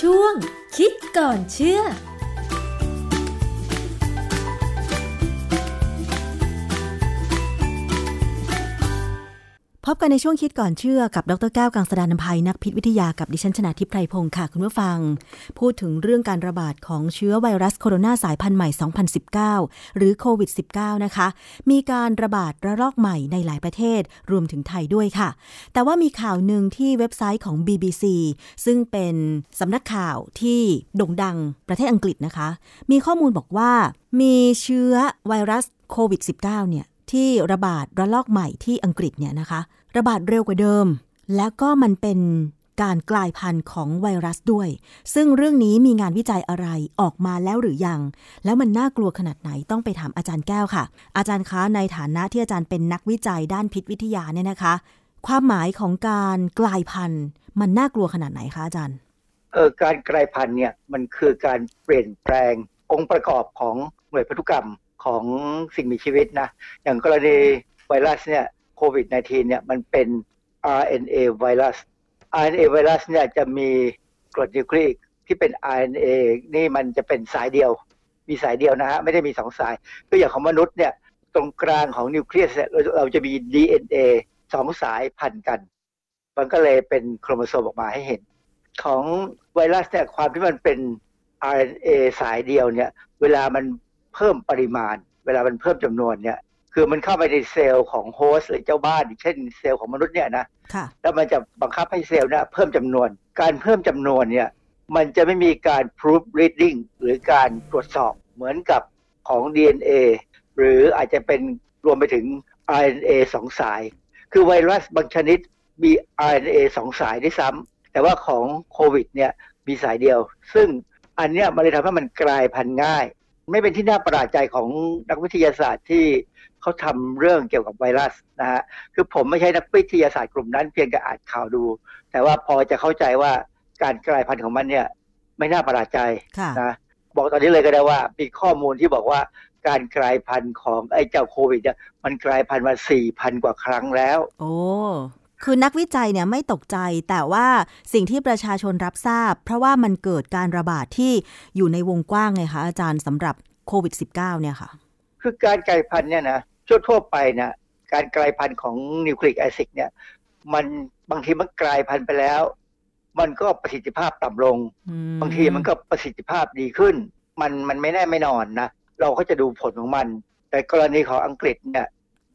ช่วงคิดก่อนเชื่อ บกันในช่วงคิดก่อนเชื่อกับดรแก้วกังสดานนภัยนักพิษวิทยากับดิฉันชนาทิพไพรพงศ์ค่ะ คุณผู้ฟัง พูดถึงเรื่องการระบาดของเชื้อไวรัสโคโรนาสายพันธุ์ใหม่ 2019 หรือโควิด -19 นะคะ มีการระบาดระลอกใหม่ในหลายประเทศรวมถึงไทยด้วยค่ะ แต่ว่ามีข่าวหนึ่งที่เว็บไซต์ของ BBC ซึ่งเป็นสำนักข่าวที่โด่งดังประเทศอังกฤษนะคะ มีข้อมูลบอกว่า มีเชื้อไวรัสโควิด -19 เนี่ยที่ระบาดระลอกใหม่ที่อังกฤษเนี่ยนะคะ ระบาดเร็วกว่าเดิม แล้วก็มันเป็นการกลายพันธุ์ของไวรัสด้วย ซึ่งเรื่องนี้มีงานวิจัยอะไรออกมาแล้วหรือยัง แล้วมันน่ากลัวขนาดไหนต้องไปถามอาจารย์แก้วค่ะ อาจารย์คะในฐานะที่อาจารย์เป็นนักวิจัยด้านพิษวิทยาเนี่ยนะคะ ความหมายของการกลายพันธุ์ มันน่ากลัวขนาดไหนคะอาจารย์เออการกลายพันธุ์เนี่ยมันคือการเปลี่ยนแปลงองค์ประกอบของหน่วยพันธุกรรมของสิ่งมีชีวิตนะอย่างกรณีไวรัสเนี่ย โควิด -19 เนี่ยมันเป็น RNA ไวรัส RNA ไวรัสเนี่ยจะมีกรดนิวคลีอิกที่เป็น RNA นี่มันจะเป็นสายเดียว มีสายเดียวนะฮะไม่ได้มีสองสายก็อย่างของมนุษย์เนี่ยตรงกลางของนิวเคลียสเราจะมี DNA สองสายพันกัน มันก็เลยเป็นโครโมโซมออกมาให้เห็น ของไวรัสเนี่ยความที่มันเป็น RNA สายเดียวเนี่ย เวลามันเพิ่มปริมาณ เวลามันเพิ่มจำนวนเนี่ย คือมันเข้าไปในเซลล์ของ host หรือเจ้าบ้านเช่นเซลล์ของมนุษย์เนี่ยนะแล้วมันจะบังคับให้เซลล์เนี่ยเพิ่มจำนวน การเพิ่มจำนวนเนี่ยมันจะไม่มีการ proof reading หรือการตรวจสอบเหมือนกับของ DNA หรืออาจจะเป็นรวมไปถึง RNA สองสาย คือไวรัสบางชนิดมี RNA สองสายด้วยซ้ำแต่ว่าของโควิดเนี่ยมีสายเดียว ซึ่งอันเนี้ยมันเลยทำให้มันกลายพันธุ์ง่าย ไม่เป็นที่น่าประหลาดใจของนักวิทยาศาสตร์ที่ เขาทำเรื่องเกี่ยวกับไวรัสนะฮะคือผมไม่ใช่นักวิทยาศาสตร์กลุ่มนั้นเพียงแต่อ่านข่าวดู แต่ว่าพอจะเข้าใจว่าการกลายพันธุ์ของมันเนี่ย ไม่น่าประหลาดใจนะบอกตอนนี้เลยก็ได้ว่ามีข้อมูลที่บอกว่าการกลายพันธุ์ของไอ้เจ้าโควิดเนี่ยมันกลายพันธุ์มาสี่พันกว่าครั้งแล้ว โอ้คือนักวิจัยเนี่ยไม่ตกใจแต่ว่าสิ่งที่ประชาชนรับทราบ เพราะว่ามันเกิดการระบาดที่อยู่ในวงกว้างไงคะอาจารย์สำหรับโควิด -19 เนี่ยค่ะ คือการกลายพันธุ์เนี่ยนะ ทั่วทั่วไปนะการกลายพันธุ์ของนิวคลีอิกแอซิดเนี่ย มันบางทีมันกลายพันธุ์ไปแล้ว มันก็ประสิทธิภาพต่ำลง บางทีมันก็ประสิทธิภาพดีขึ้น มันมันไม่แน่ไม่นอนนะ เราก็จะดูผลของมัน แต่กรณีของอังกฤษเนี่ย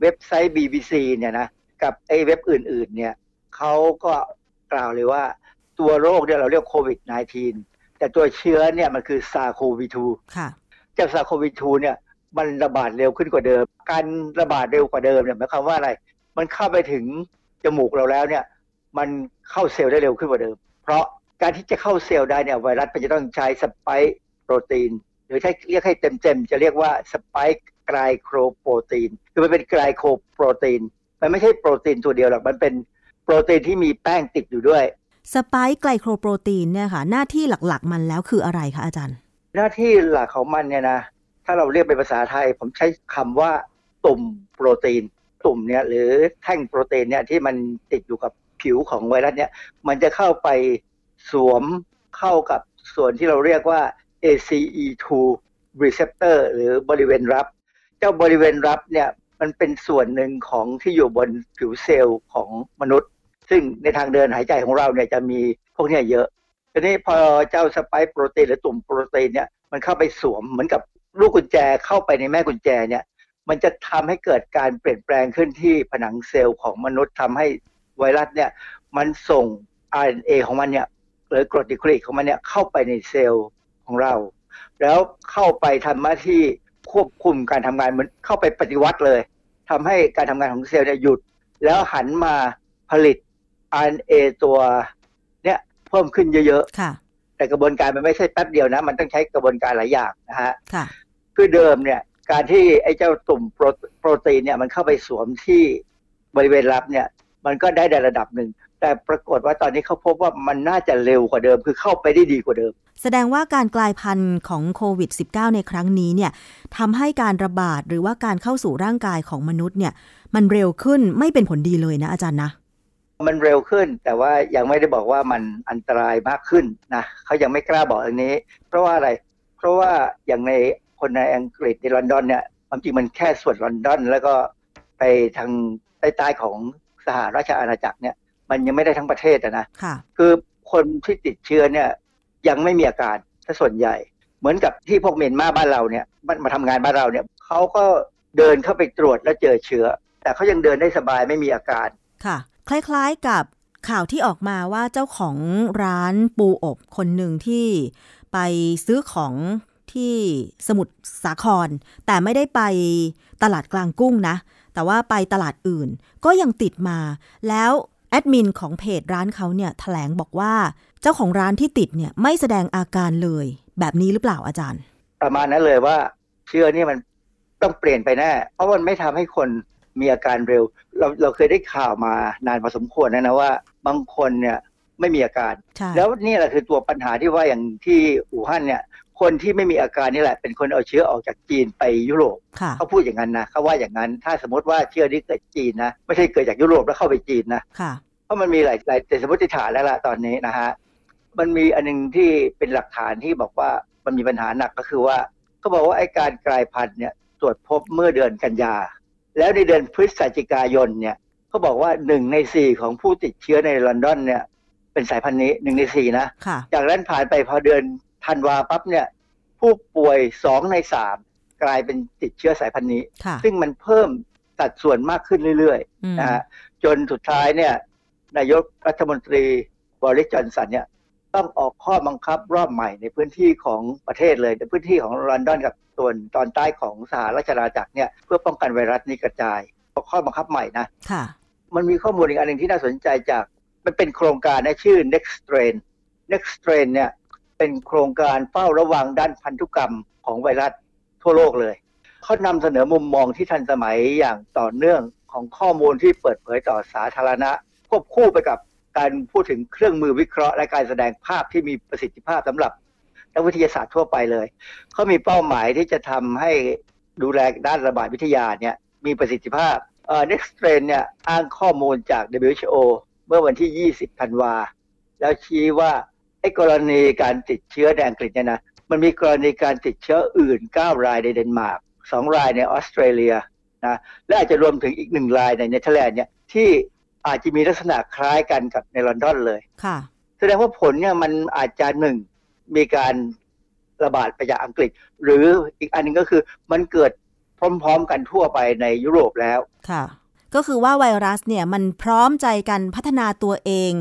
เว็บไซต์ BBC เนี่ยนะกับไอ้เว็บอื่น ๆ เนี่ยเขาก็กล่าวเลยว่าตัวโรคเนี่ยเราเรียกโควิด -19 แต่ตัวเชื้อเนี่ยมันคือซาโควี2เจ้าซาโควี2เนี่ย มันระบาดเร็วขึ้นกว่าเดิม การระบาดเร็วกว่าเดิมเนี่ยหมายความว่าอะไร มันเข้าไปถึงจมูกเราแล้วเนี่ย มันเข้าเซลล์ได้เร็วขึ้นกว่าเดิม เพราะการที่จะเข้าเซลล์ได้เนี่ยไวรัสมันจะต้องใช้สไปค์โปรตีน หรือถ้าเรียกให้เต็มๆจะเรียกว่าสไปค์ไกลโครโปรตีน คือมันเป็นไกลโครโปรตีน มันไม่ใช่โปรตีนตัวเดียวหรอก มันเป็นโปรตีนที่มีแป้งติดอยู่ด้วย สไปค์ไกลโครโปรตีนเนี่ยค่ะ หน้าที่หลักๆ มันแล้วคืออะไรคะอาจารย์ หน้าที่หลักของมันเนี่ยนะ ถ้าเราเรียกเป็นภาษาไทย ผมใช้คำว่าตุ่มโปรตีน ตุ่มเนี่ยหรือแท่งโปรตีนเนี่ยที่มันติดอยู่กับผิวของไวรัสเนี่ยมันจะเข้าไปสวมเข้ากับส่วนที่เราเรียกว่า ACE2 receptor หรือบริเวณรับ เจ้าบริเวณรับเนี่ยมันเป็นส่วนหนึ่งของที่อยู่บนผิวเซลล์ของมนุษย์ ซึ่งในทางเดินหายใจของเราเนี่ยจะมีพวกนี้เยอะทีนี้พอเจ้าสไปค์โปรตีนหรือตุ่มโปรตีนเนี่ยมันเข้าไปสวมเหมือนกับ ลูกกุญแจเข้าไปในแม่กุญแจเนี่ย มันจะทำให้เกิดการเปลี่ยนแปลงขึ้นที่ผนังเซลล์ของมนุษย์ทำให้ไวรัสเนี่ย มันส่ง RNA ของมันเนี่ยหรือกรดนิโคลิกของมันเนี่ยเข้าไปในเซลล์ของเรา แล้วเข้าไปทำหน้าที่ควบคุมการทำงานเหมือนเข้าไปปฏิวัติเลยทำให้การทำงานของเซลล์เนี่ยหยุด แล้วหันมาผลิต RNA ตัวเนี่ยเพิ่มขึ้นเยอะๆแต่กระบวนการมันไม่ใช่แป๊บเดียวนะ มันต้องใช้กระบวนการหลายอย่างนะฮะ คือเดิมเนี่ยการที่ไอ้เจ้าตุ่มโปรตีนเนี่ยมันเข้าไปสวมที่บริเวณรับเนี่ยมันก็ได้ในระดับหนึ่ง แต่ปรากฏว่าตอนนี้เขาพบว่ามันน่าจะเร็วกว่าเดิม คือเข้าไปได้ดีกว่าเดิม แสดงว่าการกลายพันธุ์ของโควิด -19 ในครั้งนี้เนี่ยทำให้การระบาดหรือว่าการเข้าสู่ร่างกายของมนุษย์เนี่ย มันเร็วขึ้นไม่เป็นผลดีเลยนะอาจารย์นะ มันเร็วขึ้น แต่ว่ายังไม่ได้บอกว่ามันอันตรายมากขึ้นนะเขายังไม่กล้าบอกอันนี้ เพราะว่าอะไร เพราะว่าอย่างใน คนในอังกฤษในลอนดอนเนี่ยความจริงมันแค่ส่วนลอนดอน แล้วก็ไปทางใต้ๆของสหราชอาณาจักรเนี่ยมันยังไม่ได้ทั้งประเทศนะค่ะคือคนที่ติดเชื้อเนี่ยยังไม่มีอาการถ้าส่วนใหญ่ เหมือนกับที่พวกเมียนมาบ้านเราเนี่ยมันมาทำงานบ้านเราเนี่ยเขาก็เดินเข้าไปตรวจแล้วเจอเชื้อ แต่เขายังเดินได้สบายไม่มีอาการค่ะ คล้ายๆกับข่าวที่ออกมาว่าเจ้าของร้านปูอบคนหนึ่งที่ไปซื้อของ ที่สมุทรสาคร แต่ไม่ได้ไปตลาดกลางกุ้งนะ แต่ว่าไปตลาดอื่นก็ยังติดมา แล้วแอดมินของเพจร้านเขาเนี่ยแถลงบอกว่าเจ้าของร้านที่ติดเนี่ยไม่แสดงอาการเลย แบบนี้หรือเปล่าอาจารย์ ประมาณนั้นเลยว่าเชื้อนี่มันต้องเปลี่ยนไปแน่เพราะมันไม่ทำให้คนมีอาการเร็ว เราเราเคยได้ข่าวมานานพอสมควรนะนะว่า บางคนเนี่ยไม่มีอาการใช่แล้วนี่แหละคือตัวปัญหาที่ว่าอย่างที่อู่ฮั่นเนี่ย คนที่ไม่มีอาการนี่แหละ เป็นคนเอาเชื้อออกจากจีนไปยุโรปค่ะเขาพูดอย่างนั้นนะเขาว่าอย่างนั้น ถ้าสมมติว่าเชื้อนี้เกิดจีนนะไม่ใช่เกิดจากยุโรปแล้วเข้าไปจีนนะค่ะเพราะมันมีหลายหลายแต่สมมติฐานแล้วล่ะตอนนี้นะฮะมันมีอันหนึงที่เป็นหลักฐานที่บอกว่ามันมีปัญหาหนักก็คือว่าเขาบอกว่าไอ้การกลายพันธุ์เนี่ยตรวจพบเมื่อเดือนกันยา แล้วในเดือนพฤศจิกายนเนี่ยเขาบอกว่าหนึ่งในสี่ของผู้ติดเชื้อในลอนดอนเนี่ยเป็นสายพันธุ์นี้หนึ่งในสี่นะค่ะจากนั้นผ่านไปพอเดือน ธันวาปั๊บเนี่ยผู้ป่วยสองในสามกลายเป็นติดเชื้อสายพันธุ์นี้ค่ะซึ่งมันเพิ่มสัดส่วนมากขึ้นเรื่อยอืมๆนะฮะจนสุดท้ายเนี่ยนายกรัฐมนตรีบริจอนสันเนี่ยต้องออกข้อบังคับรอบใหม่ในพื้นที่ของประเทศเลย ในพื้นที่ของลอนดอนกับส่วนตอนใต้ของสหราชอาณาจักรเนี่ยเพื่อป้องกันไวรัสนี้กระจายออกข้อบังคับใหม่นะค่ะมันมีข้อมูลอีกอันหนึ่งที่น่าสนใจจาก มันเป็นโครงการนะชื่อ Next Strain Next Strain เนี่ย เป็นโครงการเฝ้าระวังด้านพันธุกรรมของไวรัสทั่วโลกเลยเขานำเสนอมุมมองที่ทันสมัยอย่างต่อเนื่องของข้อมูลที่เปิดเผยต่อสาธารณะ ควบคู่ไปกับการพูดถึงเครื่องมือวิเคราะห์ และการแสดงภาพที่มีประสิทธิภาพสำหรับนักวิทยาศาสตร์ทั่วไปเลยเขามีเป้าหมายที่จะทำให้ดูแลด้านระบาดวิทยาเนี่ยมีประสิทธิภาพเอ่อ Nextstrain เนี่ยอ้างข้อมูลจาก WHO เมื่อวันที่ 20 ธันวา แล้วชี้ว่า ไอ้กรณีการติดเชื้อในอังกฤษเนี่ยนะมันมีกรณีการติดเชื้ออื่น 9 รายในเดนมาร์ก2รายในออสเตรเลียนะและอาจจะรวมถึงอีกหนึ่งรายในเนเธอร์แลนด์เนี่ยที่อาจจะมีลักษณะคล้ายกันกับในลอนดอนเลยค่ะแสดงว่าผลเนี่ยมันอาจจะหนึ่งมีการระบาดไปจากอังกฤษ หรืออีกอันหนึงก็คือมันเกิดพร้อม ๆ กันทั่วไปในยุโรปแล้วค่ะ ก็คือว่าไวรัสเนี่ยมันพร้อมใจกันพัฒนาตัวเอง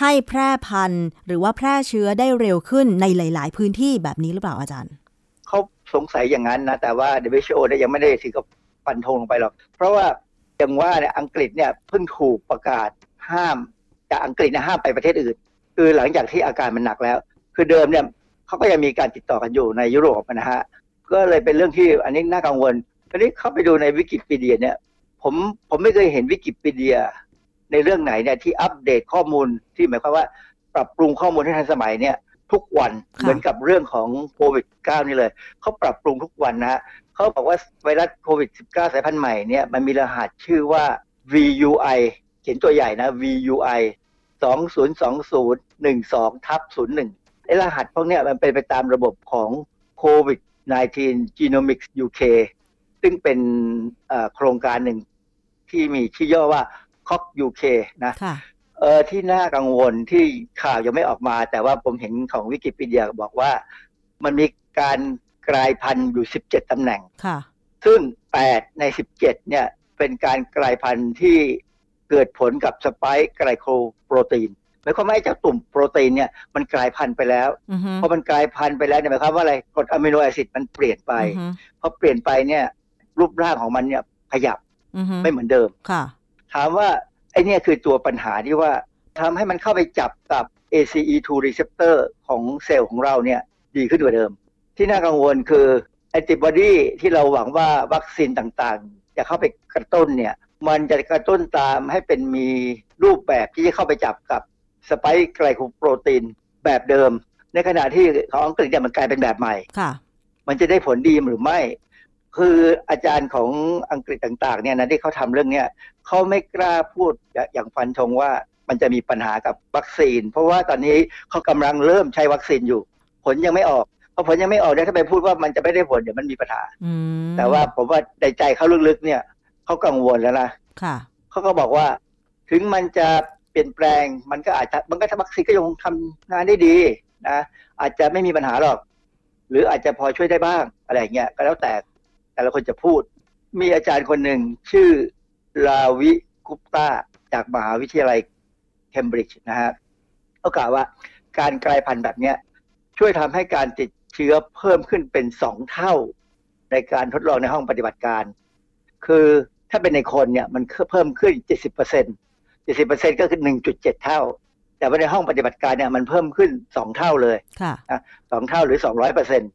ให้แพร่พันธุ์ หรือว่าแพร่เชื้อได้เร็วขึ้นในหลาย ๆ พื้นที่แบบนี้หรือเปล่าอาจารย์เขาสงสัยอย่างนั้นนะแต่ว่า WHO เนี่ยยังไม่ได้ถึงกับฟันธงลงไปหรอก เพราะว่าอย่างว่าเนี่ยอังกฤษเนี่ยเพิ่งถูกประกาศห้ามจากอังกฤษนะห้ามไปประเทศอื่น คือหลังจากที่อาการมันหนักแล้ว คือเดิมเนี่ยเขาก็ยังมีการติดต่อกันอยู่ในยุโรปนะฮะก็เลยเป็นเรื่องที่อันนี้น่ากังวลทีนี้เข้าไปดูในวิกิพีเดียเนี่ย ผมผมไม่เคยเห็นวิกิพีเดีย ในเรื่องไหนเนี่ยที่อัปเดตข้อมูลที่หมายความว่า ปรับปรุงข้อมูลให้ทันสมัยเนี่ย ทุกวันค่ะเหมือนกับเรื่องของโควิด -19 นี่เลยเขาปรับปรุงทุกวันนะฮะเขาบอกว่าไวรัสโควิด -19 สายพันธุ์ใหม่เนี่ยมันมีรหัสชื่อว่า VUI เขียนตัวใหญ่นะ VUI 202012ทับ01ไอ้รหัสพวกเนี้ยมันเป็นไปตามระบบของ COVID 19 Genomics UK ซึ่งเป็นเอ่อโครงการหนึ่งที่มีชื่อย่อว่า COC UK นะค่ะเออที่น่ากังวลที่ข่าวยังไม่ออกมา แต่ว่าผมเห็นของวิกิพีเดียบอกว่า มันมีการกลายพันธุ์อยู่ 17 ตำแหน่งค่ะซึ่ง 8 ใน 17 เนี่ย เป็นการกลายพันธุ์ที่เกิดผลกับสไปค์ไกลโคโปรตีนหมายความว่าไอ้เจ้าตุ่มโปรตีนเนี่ยมันกลายพันธุ์ไปแล้วอือฮึพอมันกลายพันธุ์ไปแล้วเนี่ยหมายความว่าอะไรกรดอะมิโนแอซิดมันเปลี่ยนไปอือฮึพอเปลี่ยนไปเนี่ย รูปร่างของมันเนี่ยขยับอือฮึไม่เหมือนเดิมค่ะ ถามว่าไอ้เนี่ยคือตัวปัญหาที่ว่าทำให้มันเข้าไปจับกับ ACE2 receptor ของเซลล์ของเราเนี่ยดีขึ้นกว่าเดิม ที่น่ากังวลคือแอนติบอดีที่เราหวังว่าวัคซีนต่างๆ จะเข้าไปกระตุ้นเนี่ย มันจะกระตุ้นตามให้เป็นมีรูปแบบที่จะเข้าไปจับกับสไปค์ไกลโคโปรตีนแบบเดิม ในขณะที่ของอังกฤษเนี่ยมันกลายเป็นแบบใหม่ค่ะ มันจะได้ผลดีหรือไม่ คืออาจารย์ของอังกฤษต่างๆเนี่ยนะที่เขาทำเรื่องเนี้ยเขาไม่กล้าพูดอย่างฟันธงว่ามันจะมีปัญหากับวัคซีน เพราะว่าตอนนี้เขากำลังเริ่มใช้วัคซีนอยู่ ผลยังไม่ออกพอผลยังไม่ออกเนี่ยถ้าไปพูดว่ามันจะไม่ได้ผลเดี๋ยวมันมีปัญหาอืมแต่ว่าผมว่าในใจเขาลึกๆเนี่ยเขากังวลแล้วนะค่ะเขาก็บอกว่า ถึงมันจะเปลี่ยนแปลงมันก็อาจจะมันก็วัคซีนก็ยังคงทำงานได้ดีนะอาจจะไม่มีปัญหาหรอก หรืออาจจะพอช่วยได้บ้างอะไรอย่างเงี้ยก็แล้วแต่ แต่ละคนจะพูด มีอาจารย์คนหนึ่งชื่อลาวิกุปตาจากมหาวิทยาลัยเคมบริดจ์นะฮะเขากล่าวว่าการกลายพันธุ์แบบเนี้ยช่วยทำให้การติดเชื้อเพิ่มขึ้นเป็นสองเท่า ในการทดลองในห้องปฏิบัติการ คือถ้าเป็นในคนเนี่ยมันเพิ่มขึ้น 70เปอร์เซ็นต์70เปอร์เซ็นต์ก็คือ 1.7 เท่า แต่ว่าในห้องปฏิบัติการเนี่ยมันเพิ่มขึ้น2เท่าเลยค่ะสองเท่าหรือ 200เปอร์เซ็นต์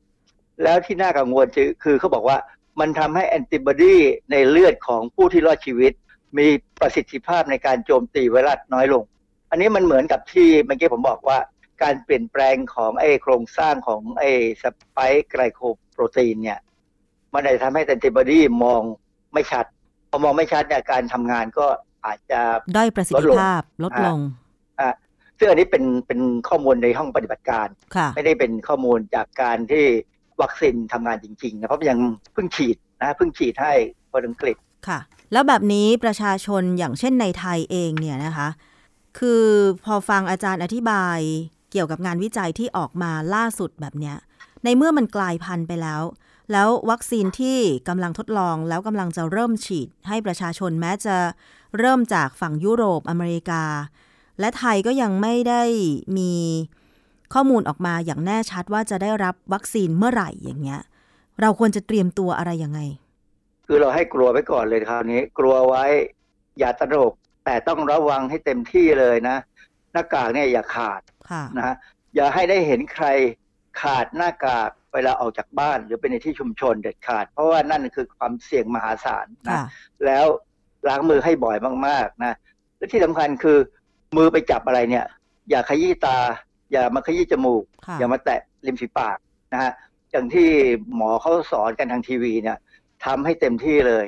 แล้วที่น่ากังวลคือเขาบอกว่า มันทำให้แอนติบอดีในเลือดของผู้ที่รอดชีวิต มีประสิทธิภาพในการโจมตีไวรัสน้อยลง อันนี้มันเหมือนกับที่เมื่อกี้ผมบอกว่า การเปลี่ยนแปลงของไอ้โครงสร้างของไอ้สไปค์ไกลโคโปรตีนเนี่ยมันอาจจะทำให้แอนติบอดีมองไม่ชัดพอมองไม่ชัดเนี่ยการทำงานก็อาจจะด้อยประสิทธิภาพลดลงอะซึ่งอันนี้เป็นเป็นข้อมูลในห้องปฏิบัติการค่ะไม่ได้เป็นข้อมูลจากการที่ วัคซีนทำงานจริงๆนะเพราะยังเพิ่งฉีดนะเพิ่งฉีดให้คนอังกฤษค่ะ แล้วแบบนี้ประชาชนอย่างเช่นในไทยเองเนี่ยนะคะ คือพอฟังอาจารย์อธิบายเกี่ยวกับงานวิจัยที่ออกมาล่าสุดแบบเนี้ย ในเมื่อมันกลายพันธุ์ไปแล้ว แล้ววัคซีนที่กำลังทดลองแล้วกำลังจะเริ่มฉีดให้ประชาชนแม้จะเริ่มจากฝั่งยุโรปอเมริกา และไทยก็ยังไม่ได้มี ข้อมูลออกมาอย่างแน่ชัดว่าจะได้รับวัคซีนเมื่อไหร่อย่างเงี้ย เราควรจะเตรียมตัวอะไรยังไง คือเราให้กลัวไว้ก่อนเลยคราวนี้ กลัวไว้อย่าตระหนกแต่ต้องระวังให้เต็มที่เลยนะ หน้ากากเนี่ยอย่าขาดค่ะนะฮะอย่าให้ได้เห็นใครขาดหน้ากากเวลาออกจากบ้านหรือเป็นในที่ชุมชนเด็ดขาด เพราะว่านั่นคือความเสี่ยงมหาศาลนะค่ะแล้วล้างมือให้บ่อยมากๆนะและที่สำคัญคือมือไปจับอะไรเนี่ย อย่าขยี้ตา อย่ามาขยี้จมูกค่ะอย่ามาแตะริมฝีปากนะฮะอย่างที่หมอเขาสอนกันทางทีวีเนี่ยทำให้เต็มที่เลย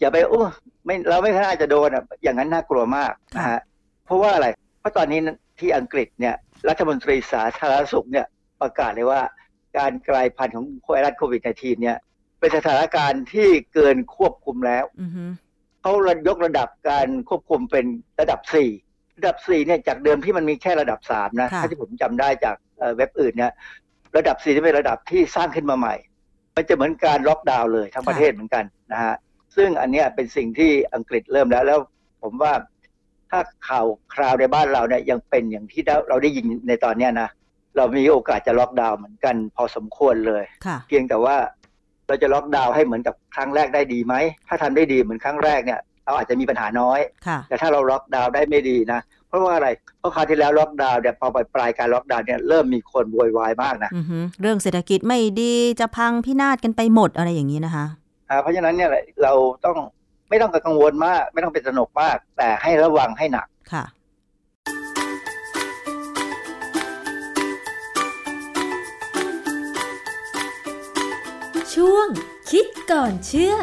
อย่าไปโอ้ไม่เราไม่น่าจะโดนอะอย่างนั้นน่ากลัวมากนะฮะเพราะว่าอะไร เพราะตอนนี้ที่อังกฤษเนี่ย รัฐมนตรีสาธารณสุขเนี่ยประกาศเลยว่าการกลายพันธุ์ของไวรัสโควิด -19 เนี่ย เป็นสถานการณ์ที่เกินควบคุมแล้วอือฮึเขายกระดับการควบคุมเป็นระดับ4 ระดับ4เนี่ยจากเดิมที่มันมีแค่ระดับ3นะค่ะถ้าที่ผมจำได้จากเอ่อเว็บอื่นเนี่ยระดับ4ที่เป็นระดับที่สร้างขึ้นมาใหม่ มันจะเหมือนการล็อกดาวน์เลยทั้งประเทศเหมือนกันนะฮะซึ่งอันเนี้ยเป็นสิ่งที่อังกฤษเริ่มแล้ว แล้วผมว่าถ้าข่าวคราวในบ้านเราเนี่ยยังเป็นอย่างที่เราได้ยินในตอนเนี้ยนะเรามีโอกาสจะล็อกดาวน์เหมือนกัน พอสมควรเลยค่ะเพียงแต่ว่าเราจะล็อกดาวน์ให้เหมือนกับครั้งแรกได้ดีไหม ถ้าทำได้ดีเหมือนครั้งแรกเนี่ย เราอาจจะมีปัญหาน้อยค่ะแต่ถ้าเราล็อกดาวน์ได้ไม่ดีนะเพราะว่าอะไรเพราะคราวที่แล้วล็อกดาวน์เนี่ยพอปลายปลายการล็อกดาวน์เนี่ยเริ่มมีคนโวยวายมากนะอือฮึเรื่องเศรษฐกิจไม่ดีจะพังพินาศกันไปหมดอะไรอย่างนี้นะคะอ่าเพราะฉะนั้นเนี่ยเราต้องไม่ต้องกังวลมาก ไม่ต้องเป็นสนุกมาก แต่ให้ระวังให้หนักค่ะ ช่วงคิดก่อนเชื่อ